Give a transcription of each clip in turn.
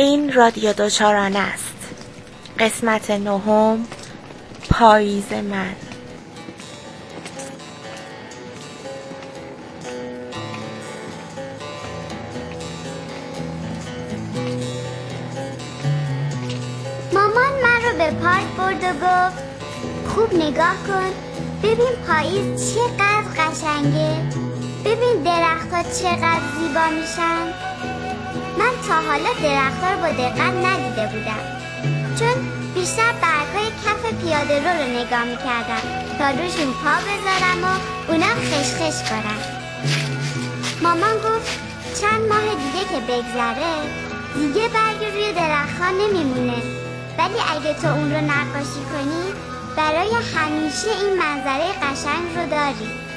این رادیو دوچارانه است. قسمت نهم پاییز من. مامان من به پارک برد و گفت خوب نگاه کن ببین پاییز چقدر قشنگه. ببین درختها چقدر زیبا میشن. تا حالا درختها رو با دقت ندیده بودم. چون بیشتر برگهای کف پیاده رو رو نگاه می‌کردم تا روشون پا بذارم و اونا خشخش کنم مامان گفت چند ماه دیگه که بگذره دیگه برگ روی درختها نمیمونه. ولی اگه تو اون رو نقاشی کنی برای همیشه این منظره قشنگ رو داری.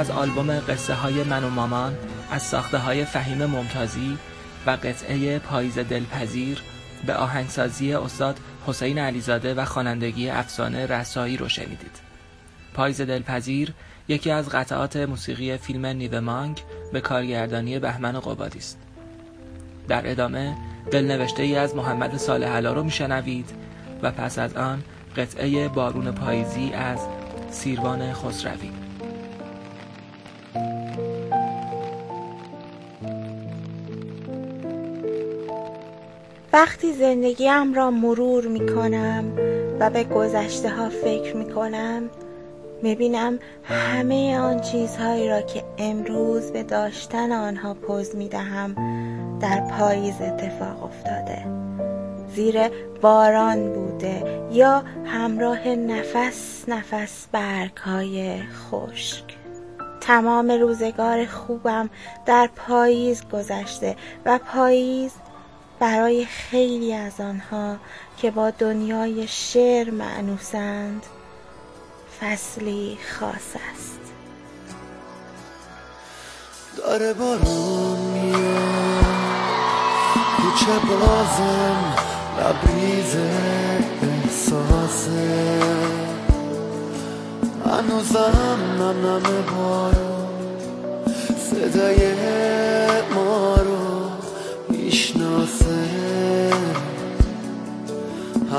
از آلبوم قصه های من و مامان از ساخته های فهیم ممتازی و قطعه پاییز دلپذیر به آهنگسازی استاد حسین علیزاده و خوانندگی افسانه رسایی رو شنیدید. پاییز دلپذیر یکی از قطعات موسیقی فیلم نیو مانگ به کارگردانی بهمن قبادی است. در ادامه دلنوشته ای از محمد صالح علا رو میشنوید و پس از آن قطعه بارون پاییزی از سیروان خسروی وقتی زندگیم را مرور می کنم و به گذشته ها فکر می کنم می بینم همه آن چیزهایی را که امروز به داشتن آنها پوز می دهم در پاییز اتفاق افتاده. زیر باران بوده یا همراه نفس نفس برگ خشک. تمام روزگار خوبم در پاییز گذشته و پاییز برای خیلی از آنها که با دنیای شعر معنوسند فصلی خاص است. داره بارون میاد کوچه بازم لبریز احساسه. هنوزم نم نم بارون صدای ما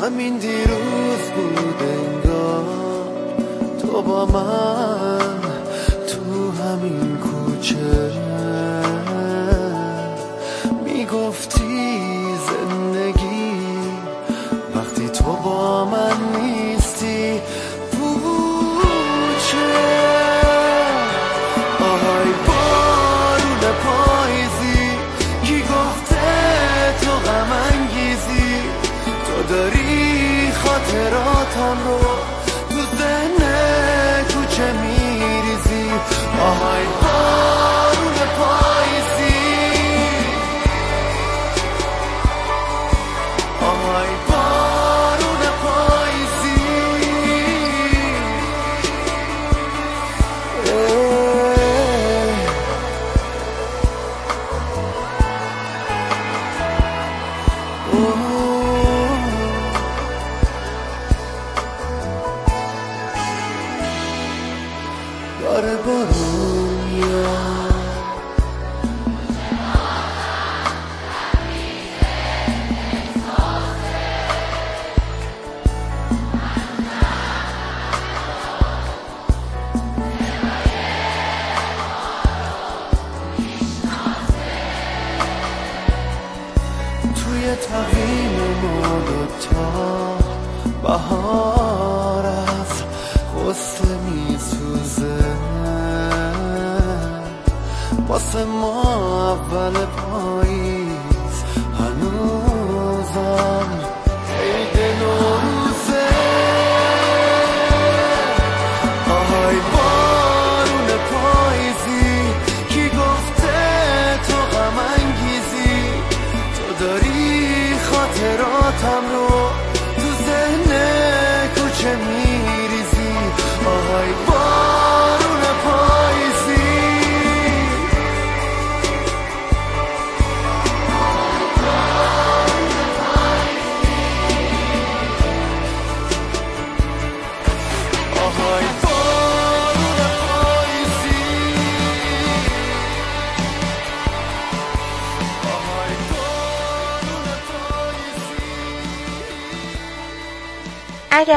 همین دیروز بود انگار تو با من تو همین کوچه. می‌گفتی توی تقویم ما دوتا بهار از غصه میسوزه. واسه ما اول پاییز هنوزم کوچه میریزی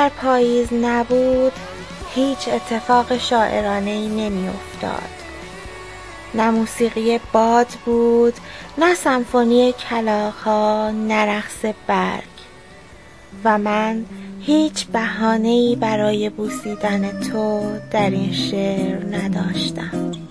اگر پاییز نبود هیچ اتفاق شاعرانه ای نمی افتاد. نه موسیقی باد بود نه سمفونی کلاغها نه رقص برگ و من هیچ بهانه ای برای بوسیدن تو در این شعر نداشتم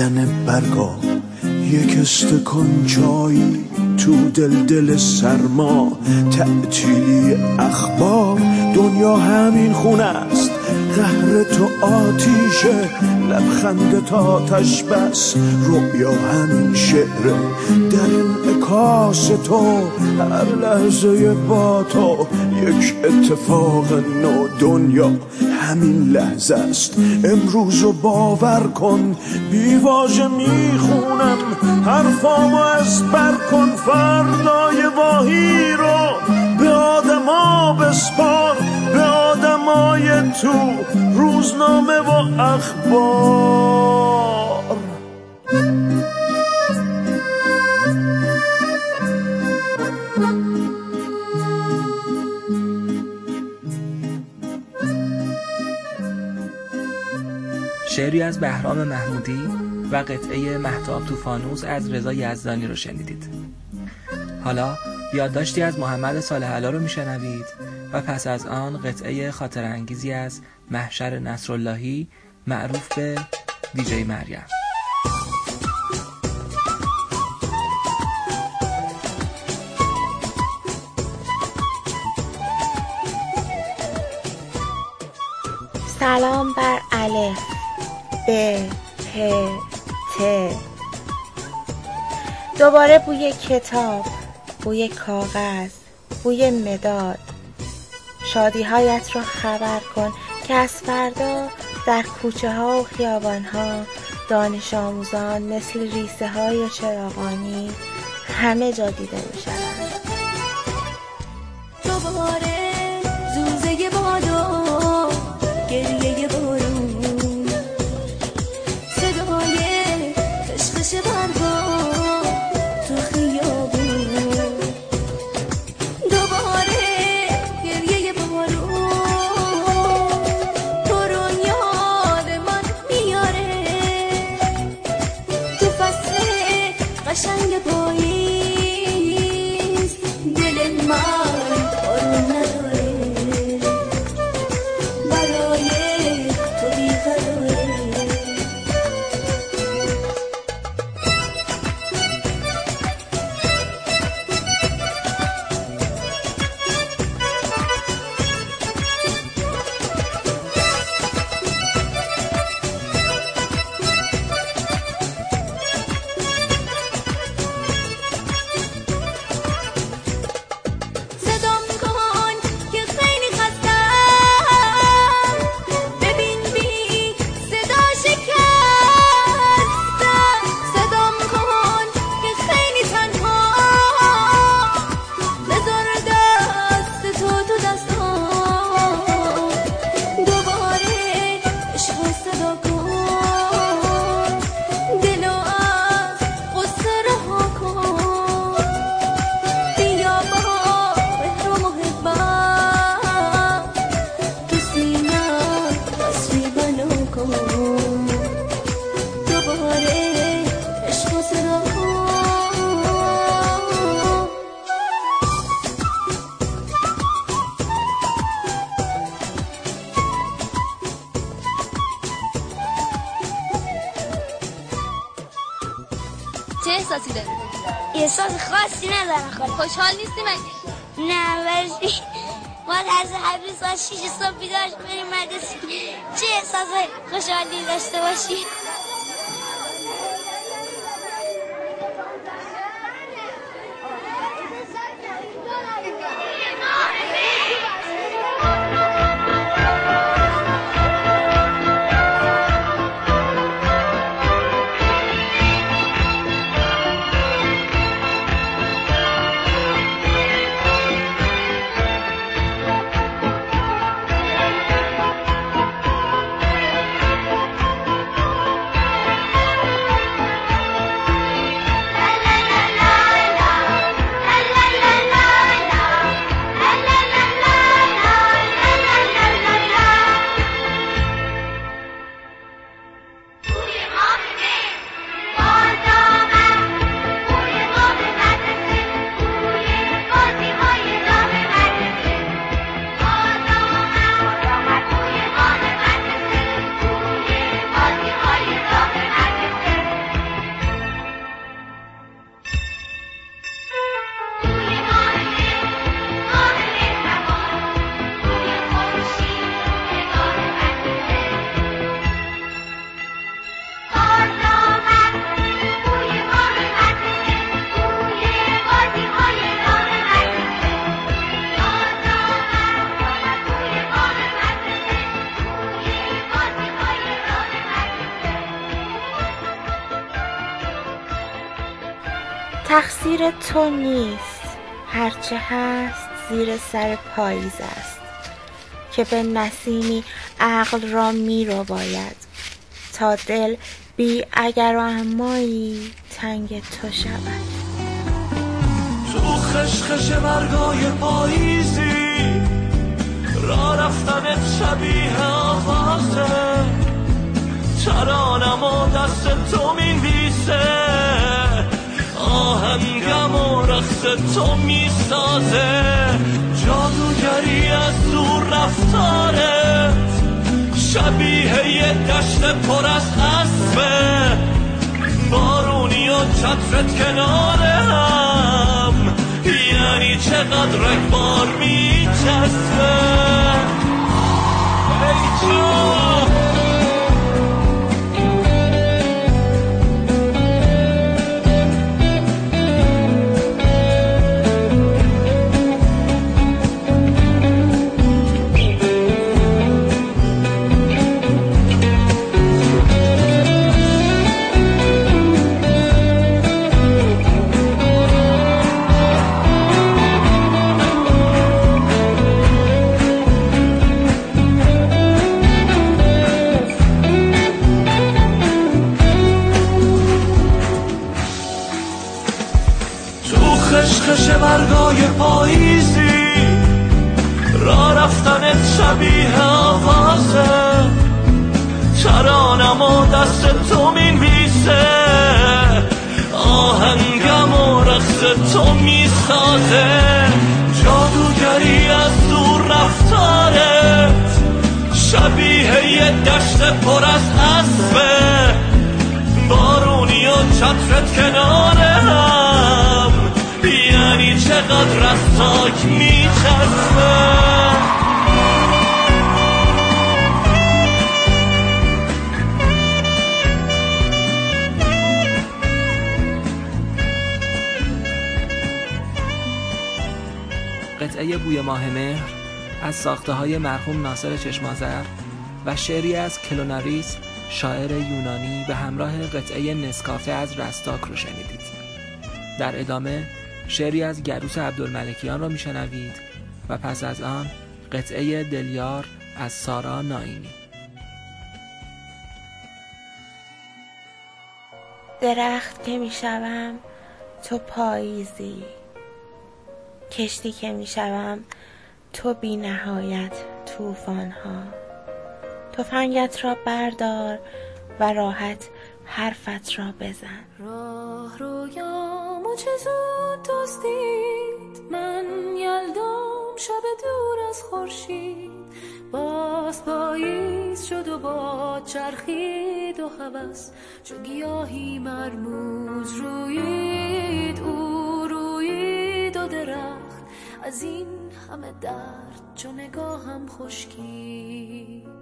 کردن برگا یک استکان چای تو دل دل سرما. تعطیلی اخبار دنیا همین خونه است. قهر تو آتیشه لبخند تا بس. رؤیا همین شعره در انعکاس تو هر لحظه با تو یک اتفاق نو دنیا همین لحظه است. امروز رو باور کن بیواژه می‌خونم حرفامو از بر کن فردای واهی رو به آدما بسپار به آدمای تو روزنامه و اخبار. شعری از بهرام محمودی و قطعه محتاب تو فانوس از رضا یزدانی رو شنیدید. حالا یادداشتی از محمد صالح رو میشنوید و پس از آن قطعه خاطر انگیزی از محشر نصراللهی معروف به دیجی مریم. سلام بر الف ب پ ت دوباره بوی کتاب بوی کاغذ بوی مداد شادیهایت را خبر کن که از فردا در کوچه ها و خیابان ها دانش آموزان مثل ریسه های چراغانی همه جا دیده می شوند. احساسی داری؟ احساس خاصی ندارم خاله خوشحال نیستی مگه؟ نه ولی ما از هر ساعت شیش صبح بیدار بریم مدرسه. چه احساس خوشحالی داشته باشی؟ تقصیر تو نیست. هرچه هست زیر سر پاییز است. که به نسیمی عقل را می رو باید تا دل بی اگر و امایی تنگ تو شود. تو خشخش برگای پاییزی را رفتن شبیه آوازه. ترانم و دست تو می‌نویسه آهنگم و رقص تو می‌سازه. جادوگری از دور رفتارت شبیه یه دشت پر از اسبه. بارونی و چترت کنار هم یعنی چقدر رگبار میچسبه. ای می‌سازه جادوگری از دور رفتارت شبیه یه دشت پر از اسبه بارونی و چترت کنار هم یعنی چقدر از تاک میچسبه. بوی ماه مهر از ساخته های مرحوم ناصر چشمازر و شعری از کلوناریس شاعر یونانی به همراه قطعه نسکافه از رستاک رو شنیدید. در ادامه شعری از گروس عبدالملکیان را میشنوید و پس از آن قطعه دلیار از سارا ناینی درخت که می‌شوم تو پاییزی. کشتی که می‌شوم تو بی نهایت توفان ها تفنگت را بردار و راحت حرفت را بزن. راه رویام و چه زود دزدید. من یلدام شب دور از خورشید. باز پاییز شد و با چرخید و هوس. چو گیاهی مرموز روید او درخت از این همه درد چو نگاهم خشکید.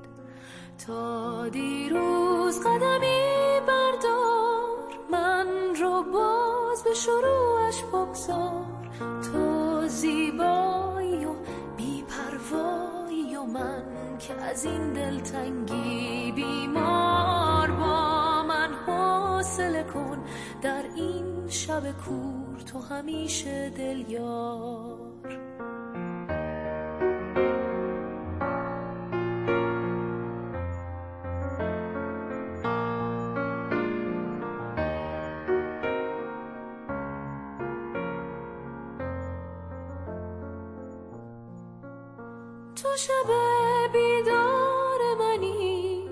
تا دیروز قدمی بردار من رو باز به شروعش بگذار. تو زیبایی و بیپروایی و من که از این دلتنگی بیمار با من حوصله کن. در این شب کور تو همیشه دل یار تو شب بیدار منی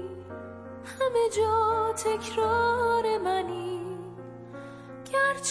همه جا تکرار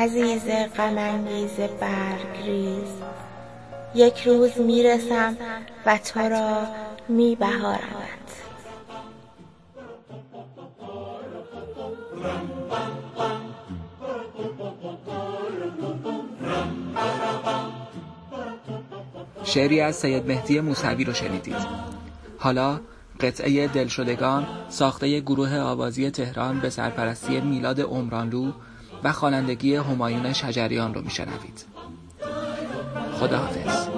عزیز غمانگیز برگریز. یک روز می‌رسم و تو را میبهارمت. شعری از سید مهدی موسوی رو شنیدید. حالا قطعه دلشدگان ساخته گروه آوازی تهران به سرپرستی میلاد عمرانلو و خوانندگی همایون شجریان رو میشنوید. خداحافظ.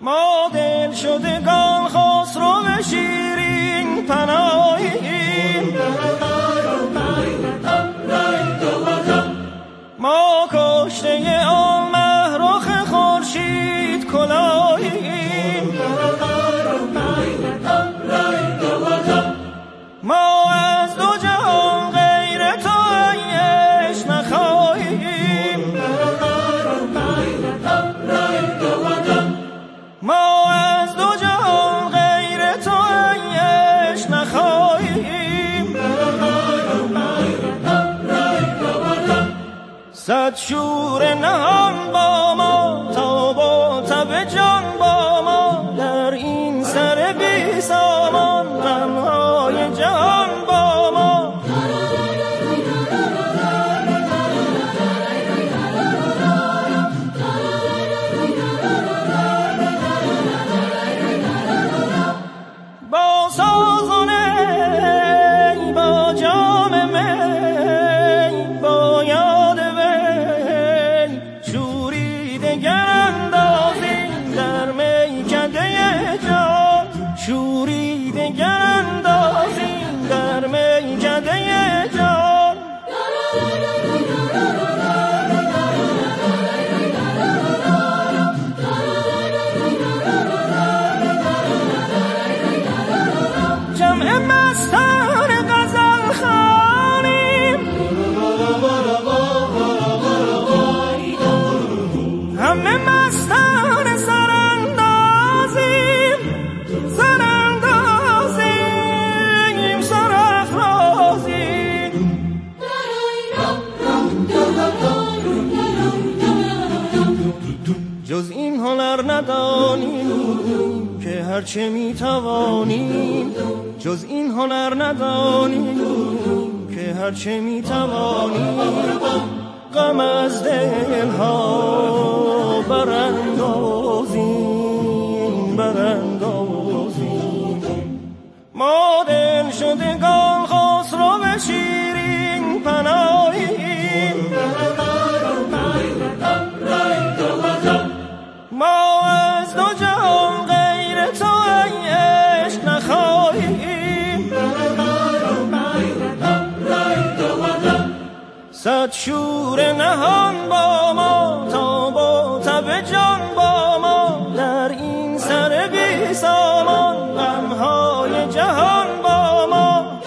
ما دل شدگان خسرو شیرین پناهیم ما کشته آن شور نهان با هرچه می توانیم جز این هنر ندانیم که هرچه می توانیم غم از دلها براندازیم براندازیم. ما دل شدگان خسرو به شیرین پناهیم ما از دو شور نهان با ما تا با تب جان با ما در این سر بی سامان غمهای جهان با ما